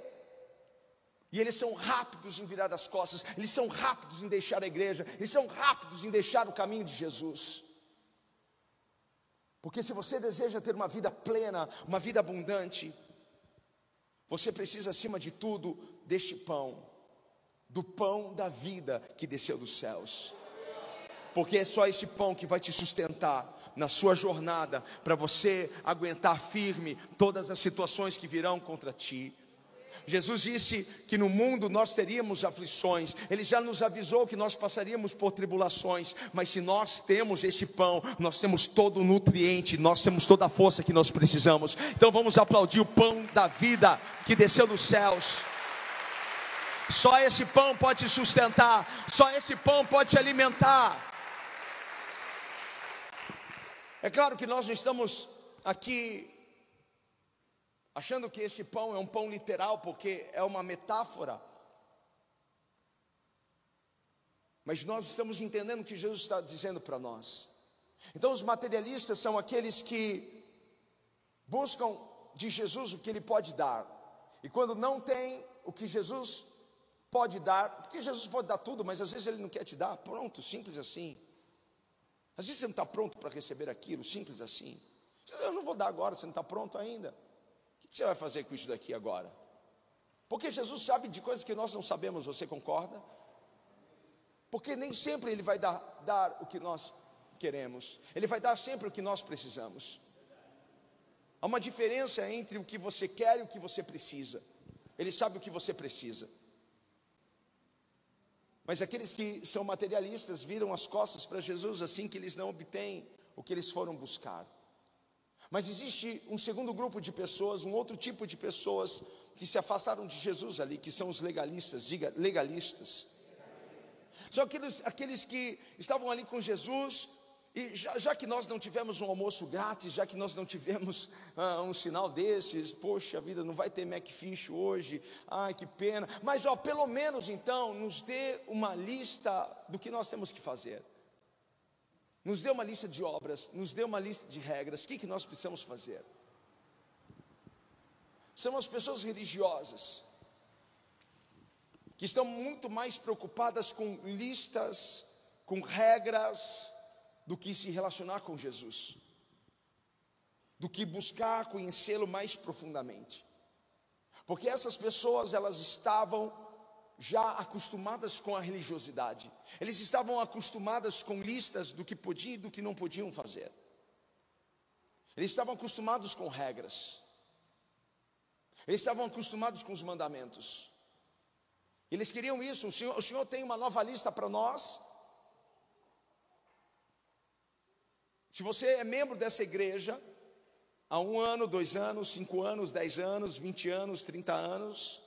E eles são rápidos em virar as costas, eles são rápidos em deixar a igreja, eles são rápidos em deixar o caminho de Jesus. Porque se você deseja ter uma vida plena, uma vida abundante, você precisa, acima de tudo, deste pão, do pão da vida que desceu dos céus. Porque é só esse pão que vai te sustentar, na sua jornada, para você aguentar firme todas as situações que virão contra ti. Jesus disse que no mundo nós teríamos aflições, Ele já nos avisou que nós passaríamos por tribulações, mas se nós temos esse pão, nós temos todo o nutriente, nós temos toda a força que nós precisamos. Então vamos aplaudir o pão da vida que desceu dos céus. Só esse pão pode te sustentar, só esse pão pode te alimentar. É claro que nós não estamos aqui achando que este pão é um pão literal, porque é uma metáfora. Mas nós estamos entendendo o que Jesus está dizendo para nós. Então, os materialistas são aqueles que buscam de Jesus o que Ele pode dar, e quando não tem o que Jesus pode dar, porque Jesus pode dar tudo, mas às vezes Ele não quer te dar, pronto, simples assim. Às vezes você não está pronto para receber aquilo, simples assim. Eu não vou dar agora, você não está pronto ainda. O que você vai fazer com isso daqui agora? Porque Jesus sabe de coisas que nós não sabemos, você concorda? Porque nem sempre Ele vai dar, dar o que nós queremos, Ele vai dar sempre o que nós precisamos. Há uma diferença entre o que você quer e o que você precisa. Ele sabe o que você precisa. Mas aqueles que são materialistas viram as costas para Jesus assim que eles não obtêm o que eles foram buscar. Mas existe um segundo grupo de pessoas, um outro tipo de pessoas que se afastaram de Jesus ali, que são os legalistas, diga legalistas. São aqueles, aqueles que estavam ali com Jesus, e já, já, que nós não tivemos um almoço grátis, já que nós não tivemos ah, um sinal desses, poxa vida, não vai ter Macfish hoje, ai que pena. Mas ó, pelo menos então, nos dê uma lista do que nós temos que fazer. Nos dê uma lista de obras, nos dê uma lista de regras, o que, que nós precisamos fazer? São as pessoas religiosas, que estão muito mais preocupadas com listas, com regras, do que se relacionar com Jesus, do que buscar conhecê-lo mais profundamente. Porque essas pessoas, elas estavam já acostumadas com a religiosidade. Eles estavam acostumadas com listas do que podiam e do que não podiam fazer. Eles estavam acostumados com regras. Eles estavam acostumados com os mandamentos. Eles queriam isso. O Senhor, o Senhor tem uma nova lista para nós. Se você é membro dessa igreja, há um ano, dois anos, cinco anos, dez anos, vinte anos, trinta anos,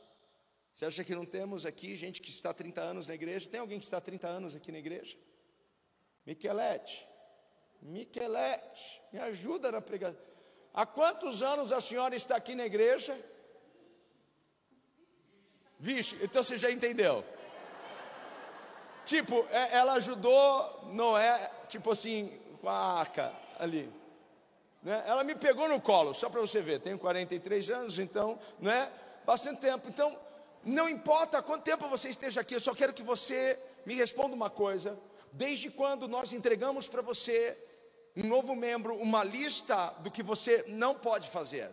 você acha que não temos aqui gente que está há 30 anos na igreja? Tem alguém que está há 30 anos aqui na igreja? Miquelete, Miquelete, me ajuda na pregação. Há quantos anos a senhora está aqui na igreja? Vixe, então você já entendeu. Tipo, é, ela ajudou Noé, tipo assim, com a arca ali. Né? Ela me pegou no colo, só para você ver, tenho 43 anos, então, não é? Bastante tempo. Então, não importa quanto tempo você esteja aqui, eu só quero que você me responda uma coisa. Desde quando nós entregamos para você, um novo membro, uma lista do que você não pode fazer?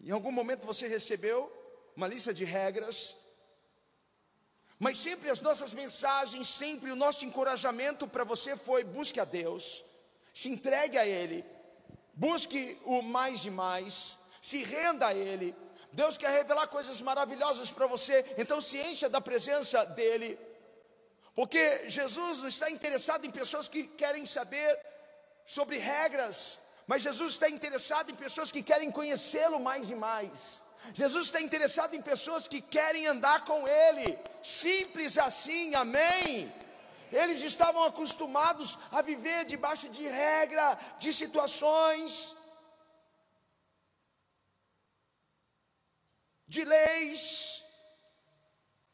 Em algum momento você recebeu uma lista de regras, mas sempre as nossas mensagens, sempre o nosso encorajamento para você foi: busque a Deus, se entregue a Ele, busque o mais e mais, se renda a Ele. Deus quer revelar coisas maravilhosas para você, então se encha da presença dEle, porque Jesus não está interessado em pessoas que querem saber sobre regras, mas Jesus está interessado em pessoas que querem conhecê-lo mais e mais. Jesus está interessado em pessoas que querem andar com Ele, simples assim, amém. Eles estavam acostumados a viver debaixo de regra, de situações, de leis,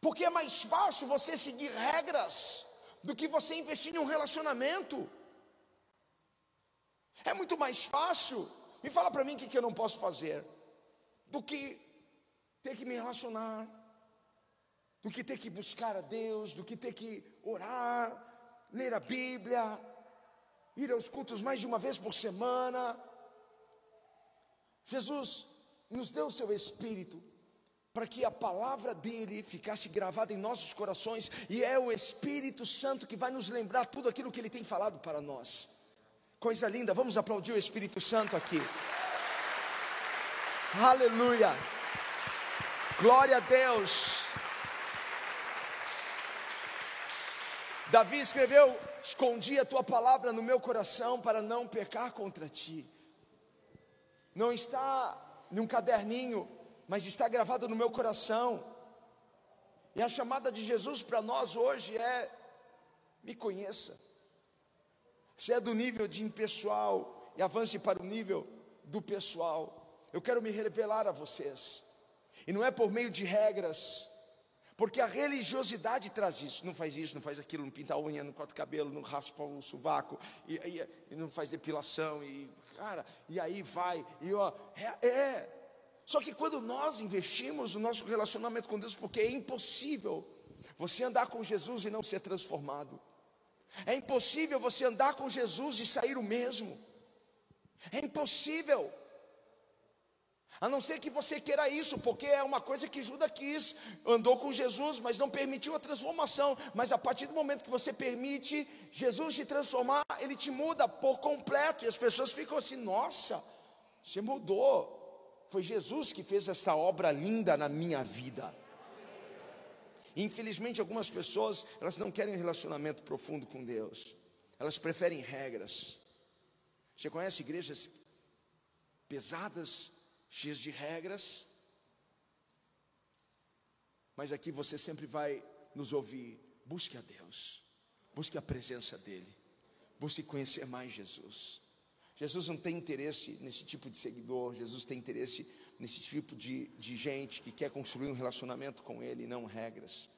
porque é mais fácil você seguir regras do que você investir em um relacionamento. É muito mais fácil. Me fala para mim o que, que eu não posso fazer, do que ter que me relacionar, do que ter que buscar a Deus, do que ter que orar, ler a Bíblia, ir aos cultos mais de uma vez por semana. Jesus nos deu o seu Espírito para que a palavra dele ficasse gravada em nossos corações, e é o Espírito Santo que vai nos lembrar tudo aquilo que ele tem falado para nós. Coisa linda, vamos aplaudir o Espírito Santo aqui. Aleluia. Glória a Deus. Davi escreveu: Escondi a tua palavra no meu coração para não pecar contra ti. Não está num caderninho, mas está gravado no meu coração. E a chamada de Jesus para nós hoje é: me conheça. Se é do nível de impessoal e avance para o nível do pessoal. Eu quero me revelar a vocês. E não é por meio de regras, porque a religiosidade traz isso. Não faz isso, não faz aquilo, não pinta a unha, não corta o cabelo, não raspa o sovaco, e, e, e não faz depilação, e cara, e aí vai, e ó, é, é. Só que quando nós investimos no nosso relacionamento com Deus, porque é impossível você andar com Jesus e não ser transformado. É impossível você andar com Jesus e sair o mesmo. É impossível. A não ser que você queira isso, porque é uma coisa que Judas quis, andou com Jesus, mas não permitiu a transformação. Mas a partir do momento que você permite Jesus te transformar, ele te muda por completo. E as pessoas ficam assim: nossa, você mudou. Foi Jesus que fez essa obra linda na minha vida. Infelizmente, algumas pessoas, elas não querem um relacionamento profundo com Deus. Elas preferem regras. Você conhece igrejas pesadas, cheias de regras? Mas aqui você sempre vai nos ouvir. Busque a Deus, busque a presença dEle, busque conhecer mais Jesus. Jesus não tem interesse nesse tipo de seguidor, Jesus tem interesse nesse tipo de, de gente que quer construir um relacionamento com Ele, não regras.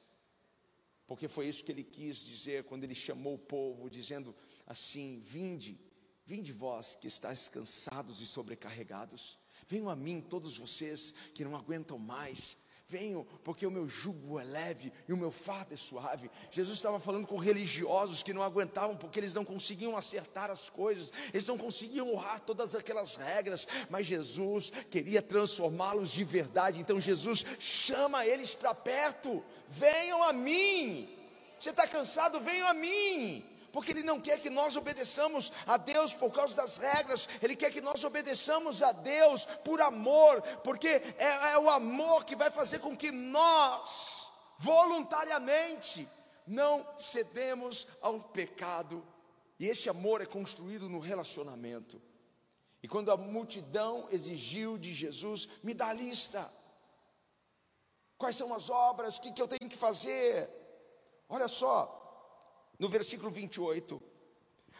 Porque foi isso que ele quis dizer quando ele chamou o povo, dizendo assim: Vinde, vinde vós que estáis cansados e sobrecarregados, venham a mim todos vocês que não aguentam mais, Venham, porque o meu jugo é leve e o meu fardo é suave. Jesus estava falando com religiosos que não aguentavam, porque eles não conseguiam acertar as coisas, eles não conseguiam honrar todas aquelas regras, mas Jesus queria transformá-los de verdade. Então Jesus chama eles para perto: venham a mim. Você está cansado? Venham a mim porque Ele não quer que nós obedeçamos a Deus por causa das regras, Ele quer que nós obedeçamos a Deus por amor, porque é, é o amor que vai fazer com que nós, voluntariamente, não cedemos ao pecado, e esse amor é construído no relacionamento. E quando a multidão exigiu de Jesus, me dá a lista. Quais são as obras? O que, que eu tenho que fazer? Olha só, no versículo 28.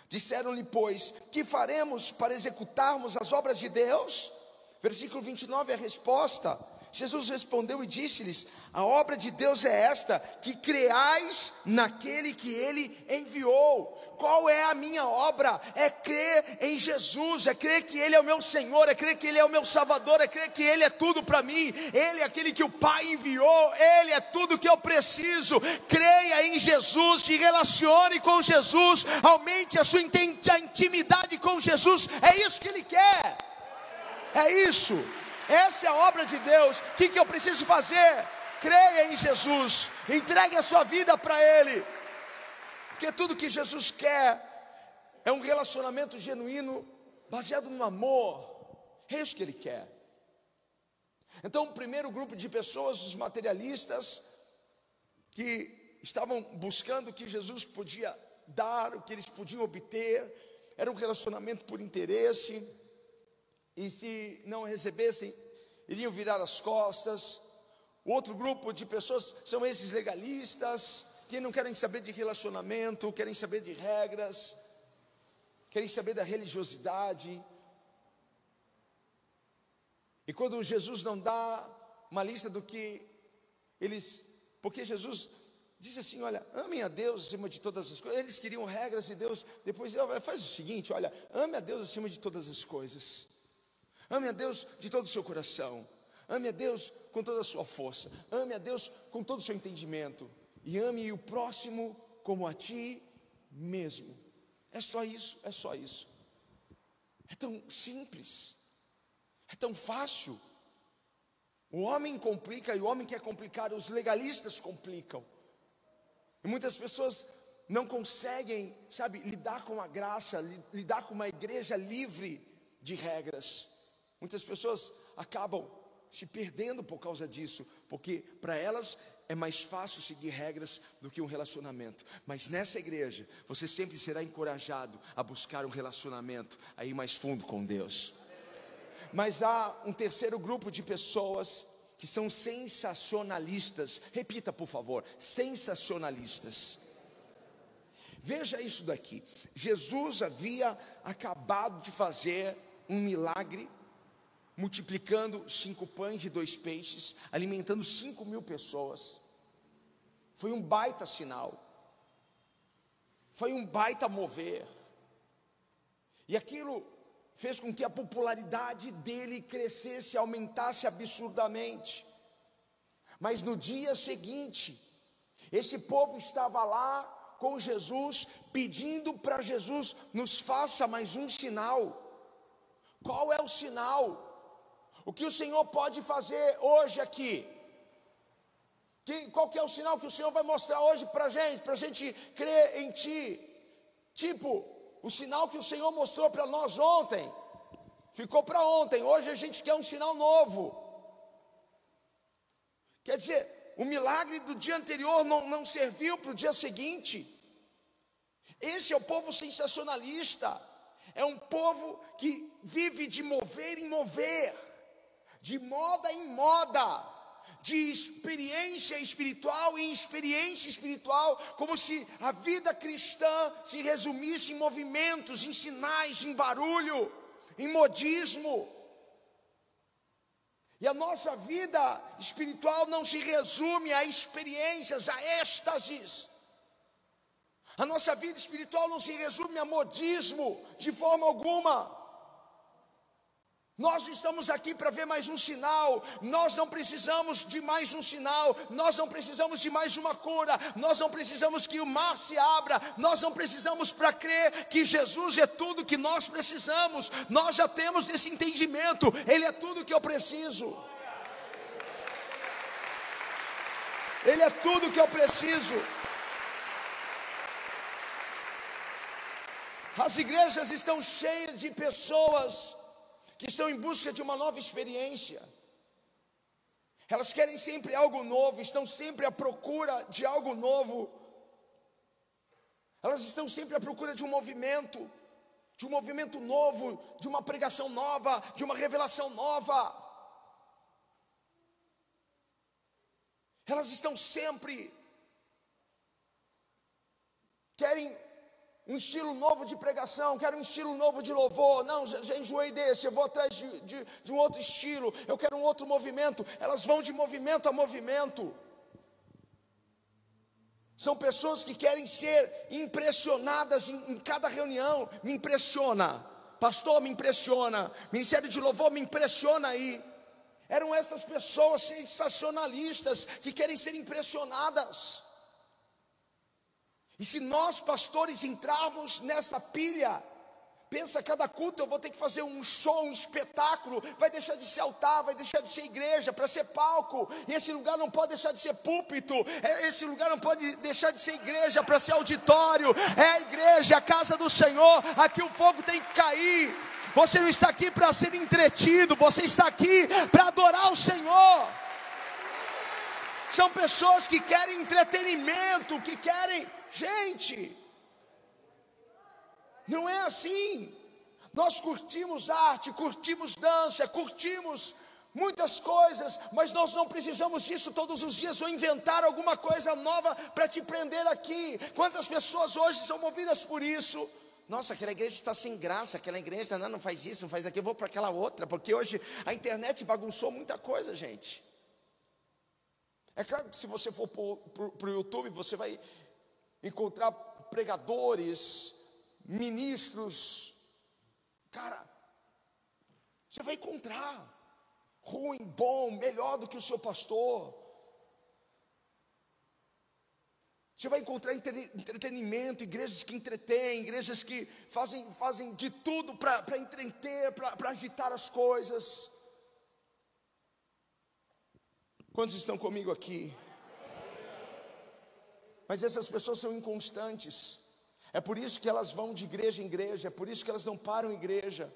Disseram-lhe, pois, que faremos para executarmos as obras de Deus? Versículo 29 é a resposta. Jesus respondeu e disse-lhes: A obra de Deus é esta, que creais naquele que ele enviou. Qual é a minha obra? É crer em Jesus, é crer que Ele é o meu Senhor, é crer que Ele é o meu Salvador, é crer que Ele é tudo para mim, Ele é aquele que o Pai enviou, Ele é tudo que eu preciso. Creia em Jesus, se relacione com Jesus, aumente a sua intimidade com Jesus, é isso que Ele quer, é isso. Essa é a obra de Deus. O que, que eu preciso fazer? Creia em Jesus, entregue a sua vida para Ele, porque tudo que Jesus quer é um relacionamento genuíno, baseado no amor, é isso que Ele quer. Então, o primeiro grupo de pessoas, os materialistas, que estavam buscando o que Jesus podia dar, o que eles podiam obter, era um relacionamento por interesse, e se não recebessem, iriam virar as costas. O outro grupo de pessoas são esses legalistas, que não querem saber de relacionamento, querem saber de regras, querem saber da religiosidade. E quando Jesus não dá uma lista do que eles, porque Jesus disse assim: olha, amem a Deus acima de todas as coisas. Eles queriam regras de Deus. Depois faz o seguinte: olha, ame a Deus acima de todas as coisas. Ame a Deus de todo o seu coração. Ame a Deus com toda a sua força. Ame a Deus com todo o seu entendimento. E ame o próximo como a ti mesmo. É só isso, é só isso. É tão simples. É tão fácil. O homem complica e o homem quer complicar, os legalistas complicam. E muitas pessoas não conseguem, sabe, lidar com a graça, lidar com uma igreja livre de regras. Muitas pessoas acabam se perdendo por causa disso, porque para elas é mais fácil seguir regras do que um relacionamento. Mas nessa igreja, você sempre será encorajado a buscar um relacionamento aí mais fundo com Deus. Mas há um terceiro grupo de pessoas que são sensacionalistas. Repita, por favor: sensacionalistas. Veja isso daqui. Jesus havia acabado de fazer um milagre multiplicando cinco pães e dois peixes, alimentando cinco mil pessoas. Foi um baita sinal, foi um baita mover, e aquilo fez com que a popularidade dele crescesse, aumentasse absurdamente. Mas no dia seguinte, esse povo estava lá com Jesus, pedindo para Jesus: nos faça mais um sinal. Qual é o sinal? O que o Senhor pode fazer hoje aqui? Que, qual que é o sinal que o Senhor vai mostrar hoje para gente, para a gente crer em Ti? Tipo, o sinal que o Senhor mostrou para nós ontem, ficou para ontem, hoje a gente quer um sinal novo. Quer dizer, o milagre do dia anterior não, não serviu para o dia seguinte. Esse é o povo sensacionalista, é um povo que vive de mover em mover de moda em moda, de experiência espiritual em experiência espiritual, como se a vida cristã se resumisse em movimentos, em sinais, em barulho, em modismo. E a nossa vida espiritual não se resume a experiências, a êxtases. A nossa vida espiritual não se resume a modismo de forma alguma. Nós estamos aqui para ver mais um sinal. Nós não precisamos de mais um sinal. Nós não precisamos de mais uma cura. Nós não precisamos que o mar se abra. Nós não precisamos para crer que Jesus é tudo que nós precisamos. Nós já temos esse entendimento. Ele é tudo que eu preciso. Ele é tudo que eu preciso. As igrejas estão cheias de pessoas que estão em busca de uma nova experiência. Elas querem sempre algo novo, estão sempre à procura de algo novo. Elas estão sempre à procura de um movimento, de um movimento novo, de uma pregação nova, de uma revelação nova. Elas estão sempre querem um estilo novo de pregação, quero um estilo novo de louvor. Não, já, já enjoei desse, eu vou atrás de, de, de um outro estilo, eu quero um outro movimento. Elas vão de movimento a movimento. São pessoas que querem ser impressionadas em, em, cada reunião. Me impressiona, pastor, me impressiona, ministério de louvor, me impressiona aí. Eram essas pessoas sensacionalistas que querem ser impressionadas. E se nós, pastores, entrarmos nessa pilha, pensa, cada culto eu vou ter que fazer um show, um espetáculo, vai deixar de ser altar, vai deixar de ser igreja, para ser palco, e esse lugar não pode deixar de ser púlpito, é, esse lugar não pode deixar de ser igreja, para ser auditório, é a igreja, a casa do Senhor, aqui o fogo tem que cair. Você não está aqui para ser entretido, você está aqui para adorar o Senhor. São pessoas que querem entretenimento, que querem Gente, não é assim. Nós curtimos arte, curtimos dança, curtimos muitas coisas, mas nós não precisamos disso todos os dias ou inventar alguma coisa nova para te prender aqui. Quantas pessoas hoje são movidas por isso? Nossa, aquela igreja está sem graça, aquela igreja não, não faz isso, não faz aquilo, eu vou para aquela outra, porque hoje a internet bagunçou muita coisa, gente. É claro que se você for para o YouTube, você vai encontrar pregadores, ministros. Cara, você vai encontrar ruim, bom, melhor do que o seu pastor. Você vai encontrar entretenimento, igrejas que entretêm, igrejas que fazem, fazem de tudo para entreter, para agitar as coisas. Quantos estão comigo aqui? Mas essas pessoas são inconstantes. É por isso que elas vão de igreja em igreja, é por isso que elas não param em igreja.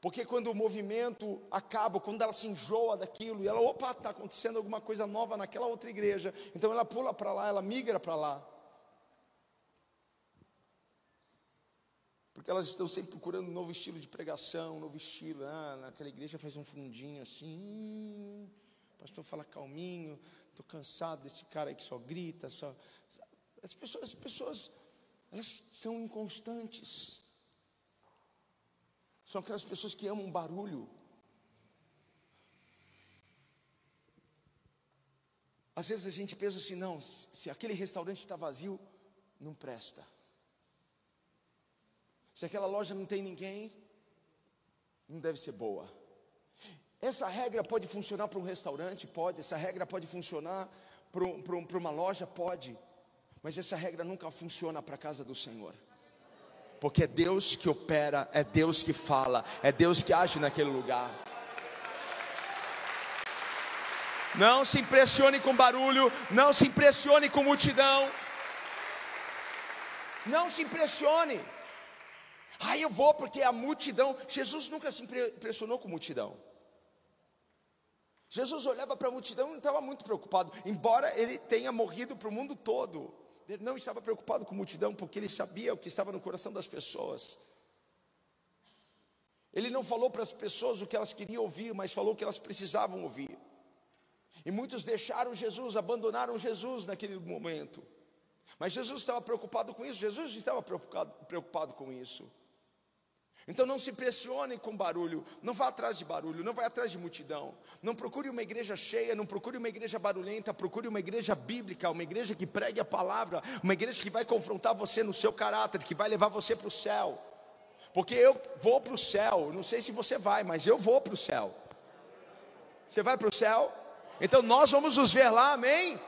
Porque quando o movimento acaba, quando ela se enjoa daquilo, e ela, opa, está acontecendo alguma coisa nova naquela outra igreja, então ela pula para lá, ela migra para lá. Porque elas estão sempre procurando um novo estilo de pregação, um novo estilo. Ah, naquela igreja faz um fundinho assim, hum, pastor fala calminho, estou cansado desse cara aí que só grita, só. As pessoas, as pessoas, elas são inconstantes. São aquelas pessoas que amam barulho. Às vezes a gente pensa assim, não, se aquele restaurante está vazio, não presta. Se aquela loja não tem ninguém, não deve ser boa. Essa regra pode funcionar para um restaurante? Pode. Essa regra pode funcionar para, um, uma loja? Pode. Mas essa regra nunca funciona para a casa do Senhor. Porque é Deus que opera, é Deus que fala, é Deus que age naquele lugar. Não se impressione com barulho, não se impressione com multidão. Não se impressione. Ah, eu vou porque a multidão. Jesus nunca se impressionou com multidão. Jesus olhava para a multidão e não estava muito preocupado, embora ele tenha morrido para o mundo todo. Ele não estava preocupado com multidão, porque ele sabia o que estava no coração das pessoas. Ele não falou para as pessoas o que elas queriam ouvir, mas falou o que elas precisavam ouvir. E muitos deixaram Jesus, abandonaram Jesus naquele momento. Mas Jesus estava preocupado com isso, Jesus estava preocupado, preocupado com isso. Então não se pressione com barulho, não vá atrás de barulho, não vá atrás de multidão. Não procure uma igreja cheia, não procure uma igreja barulhenta, procure uma igreja bíblica, uma igreja que pregue a palavra, uma igreja que vai confrontar você no seu caráter, que vai levar você para o céu. Porque eu vou para o céu, não sei se você vai, mas eu vou para o céu. Você vai para o céu? Então nós vamos nos ver lá, amém?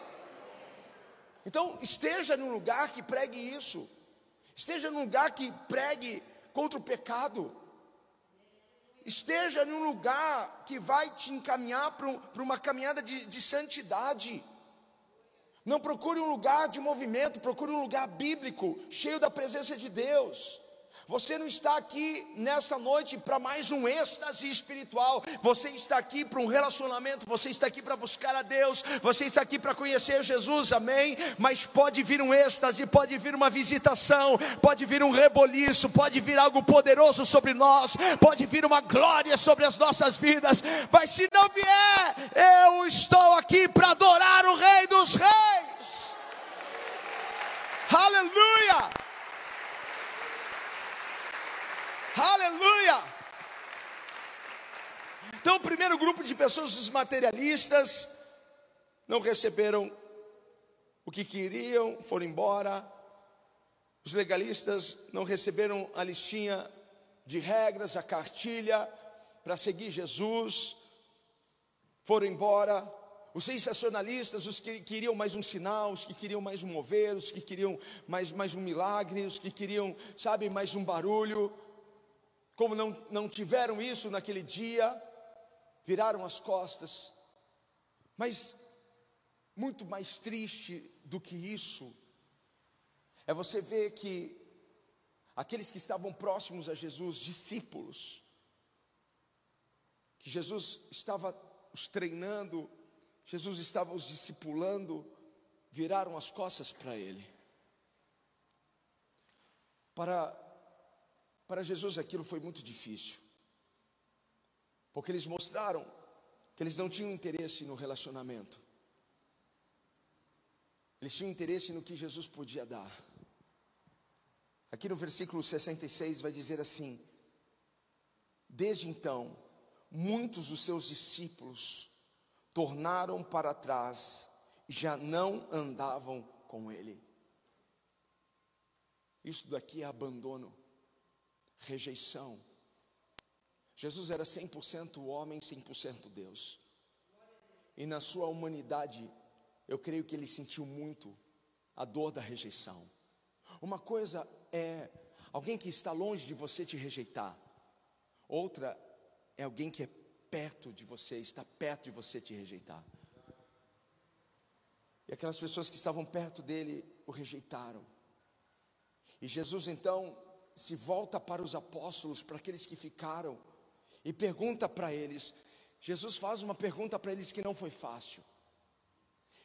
Então esteja num lugar que pregue isso, esteja num lugar que pregue contra o pecado. Esteja num lugar que vai te encaminhar para, um, uma caminhada de, de santidade. Não procure um lugar de movimento, procure um lugar bíblico, cheio da presença de Deus. Você não está aqui nessa noite para mais um êxtase espiritual. Você está aqui para um relacionamento. Você está aqui para buscar a Deus. Você está aqui para conhecer Jesus, amém? Mas pode vir um êxtase, pode vir uma visitação, pode vir um reboliço, pode vir algo poderoso sobre nós, pode vir uma glória sobre as nossas vidas. Mas se não vier, eu estou aqui para adorar o Rei dos Reis. Aleluia! Aleluia! Então, o primeiro grupo de pessoas, os materialistas, não receberam o que queriam, foram embora. Os legalistas não receberam a listinha de regras, a cartilha para seguir Jesus, foram embora. Os sensacionalistas, os que queriam mais um sinal, os que queriam mais um mover, os que queriam mais, mais um milagre, os que queriam, sabe, mais um barulho. Como não, não tiveram isso naquele dia, viraram as costas. Mas muito mais triste do que isso é você ver que aqueles que estavam próximos a Jesus, discípulos, que Jesus estava os treinando Jesus estava os discipulando, viraram as costas para ele. Para, para Jesus aquilo foi muito difícil, porque eles mostraram que eles não tinham interesse no relacionamento, eles tinham interesse no que Jesus podia dar. Aqui no versículo 66 vai dizer assim: Desde então, muitos dos seus discípulos tornaram para trás e já não andavam com ele. Isso daqui é abandono, rejeição. Jesus era 100% homem, 100% Deus. E na sua humanidade, eu creio que ele sentiu muito a dor da rejeição. Uma coisa é alguém que está longe de você te rejeitar, outra é alguém que é perto de você, está perto de você te rejeitar. E aquelas pessoas que estavam perto dele o rejeitaram. E Jesus então se volta para os apóstolos, para aqueles que ficaram, e pergunta para eles. Jesus faz uma pergunta para eles que não foi fácil.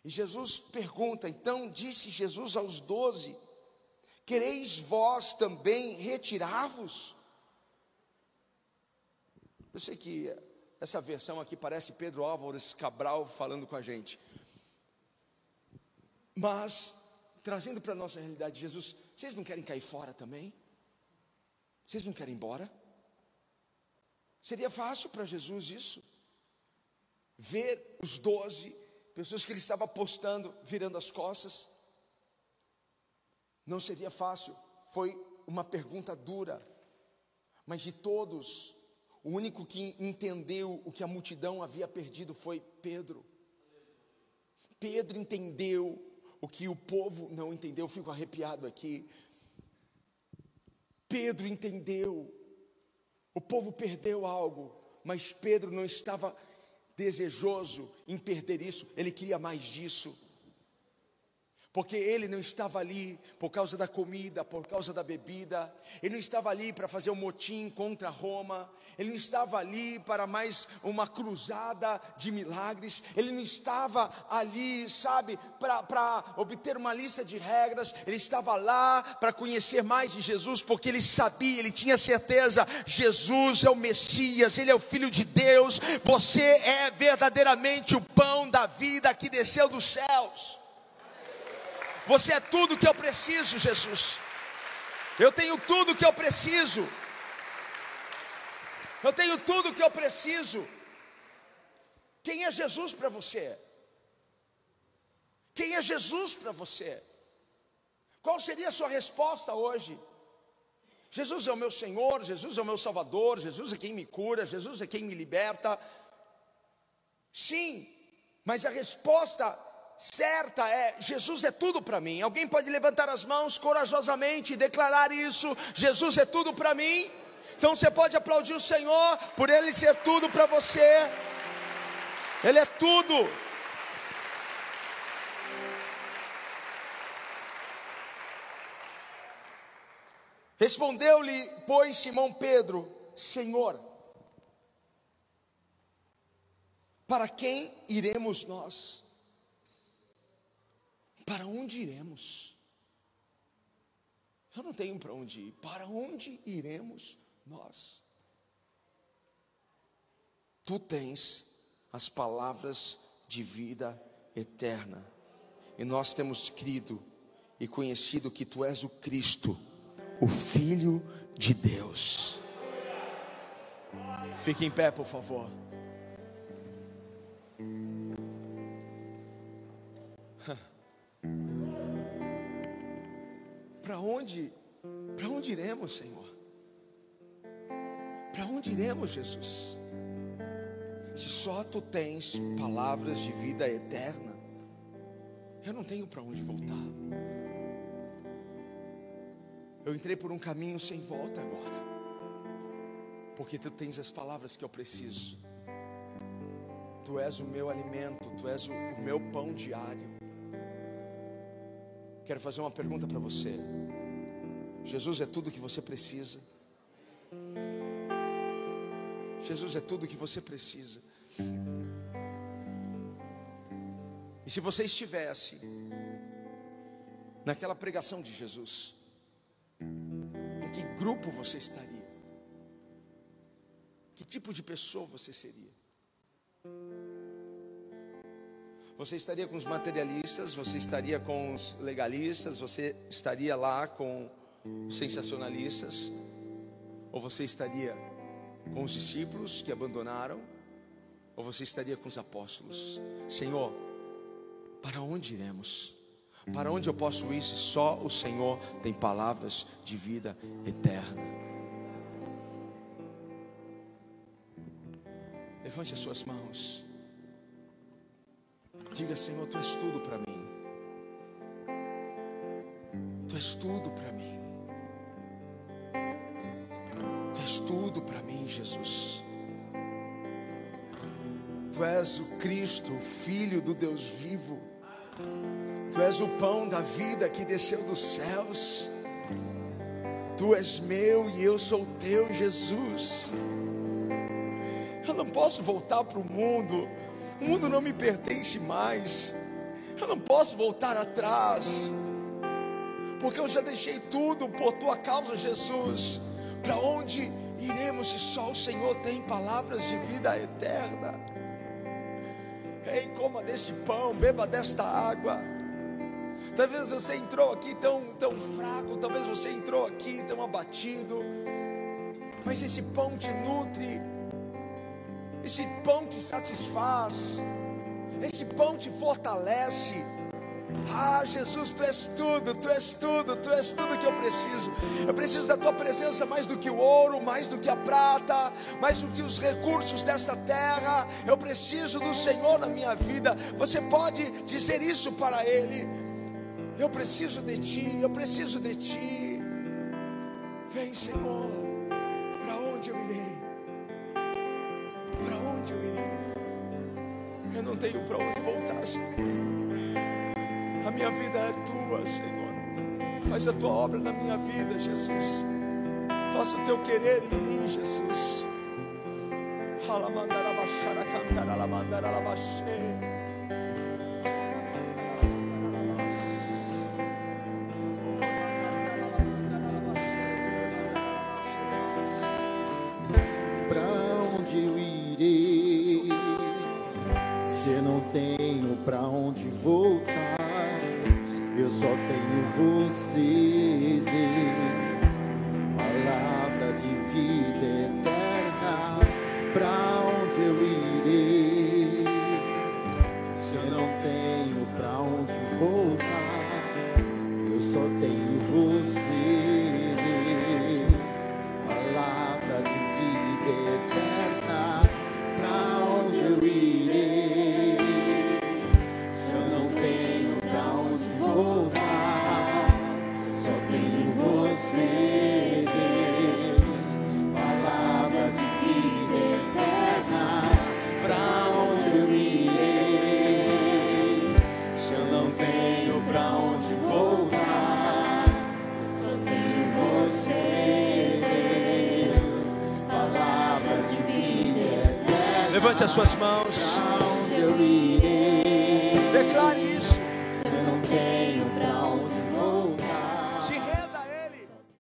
E Jesus pergunta, então disse Jesus aos doze: Quereis vós também retirar-vos? Eu sei que essa versão aqui parece Pedro Álvares Cabral falando com a gente. Mas, trazendo para a nossa realidade, Jesus, vocês não querem cair fora também? Vocês não querem ir embora? Seria fácil para Jesus isso? Ver os doze, pessoas que ele estava apostando, virando as costas? Não seria fácil, foi uma pergunta dura, mas de todos, o único que entendeu o que a multidão havia perdido foi Pedro. Pedro entendeu o que o povo não entendeu, eu fico arrepiado aqui. Pedro entendeu, o povo perdeu algo, mas Pedro não estava desejoso em perder isso, ele queria mais disso porque ele não estava ali por causa da comida, por causa da bebida, ele não estava ali para fazer um motim contra Roma, ele não estava ali para mais uma cruzada de milagres, ele não estava ali, sabe, para obter uma lista de regras, ele estava lá para conhecer mais de Jesus, porque ele sabia, ele tinha certeza: Jesus é o Messias, ele é o Filho de Deus, você é verdadeiramente o pão da vida que desceu dos céus. Você é tudo que eu preciso, Jesus. Eu tenho tudo que eu preciso. Eu tenho tudo que eu preciso. Quem é Jesus para você? Quem é Jesus para você? Qual seria a sua resposta hoje? Jesus é o meu Senhor, Jesus é o meu Salvador, Jesus é quem me cura, Jesus é quem me liberta. Sim, mas a resposta certa é: Jesus é tudo para mim. Alguém pode levantar as mãos corajosamente e declarar isso: Jesus é tudo para mim. Então você pode aplaudir o Senhor por Ele ser tudo para você. Ele é tudo. Respondeu-lhe, pois, Simão Pedro: Senhor, para quem iremos nós? Para onde iremos? Eu não tenho para onde ir. Para onde iremos nós? Tu tens as palavras de vida eterna. E nós temos crido e conhecido que tu és o Cristo, o Filho de Deus. Fique em pé, por favor. Para onde, para onde iremos, Senhor? Para onde iremos, Jesus? Se só tu tens palavras de vida eterna, eu não tenho para onde voltar. Eu entrei por um caminho sem volta agora, porque tu tens as palavras que eu preciso. Tu és o meu alimento, tu és o, o meu pão diário. Quero fazer uma pergunta para você. Jesus é tudo que você precisa. Jesus é tudo que você precisa. E se você estivesse naquela pregação de Jesus, em que grupo você estaria? Que tipo de pessoa você seria? Você estaria com os materialistas, você estaria com os legalistas, você estaria lá com os sensacionalistas, ou você estaria com os discípulos que abandonaram, ou você estaria com os apóstolos? Senhor, para onde iremos? Para onde eu posso ir se só o Senhor tem palavras de vida eterna? Levante as suas mãos. Diga, Senhor, tu és tudo para mim. Tu és tudo para mim. És tudo para mim, Jesus. Tu és o Cristo, Filho do Deus vivo. Tu és o pão da vida que desceu dos céus. Tu és meu e eu sou teu, Jesus. Eu não posso voltar para o mundo o mundo não me pertence mais. Eu não posso voltar atrás. Porque eu já deixei tudo por tua causa, Jesus. Para onde iremos se só o Senhor tem palavras de vida eterna? Ei, coma deste pão, beba desta água. Talvez você entrou aqui tão, tão fraco, talvez você entrou aqui tão abatido, mas esse pão te nutre, esse pão te satisfaz, esse pão te fortalece. Ah, Jesus, tu és tudo, tu és tudo, tu és tudo que eu preciso. Eu preciso da tua presença mais do que o ouro, mais do que a prata, mais do que os recursos desta terra. Eu preciso do Senhor na minha vida. Você pode dizer isso para Ele. Eu preciso de ti, eu preciso de ti. Vem, Senhor, para onde eu irei? Para onde eu irei? Eu não tenho para onde voltar, Senhor. A minha vida é tua, Senhor. Faz a tua obra na minha vida, Jesus. Faça o teu querer em mim, Jesus. Alamandarabashara cantar alamandarabashé. Pra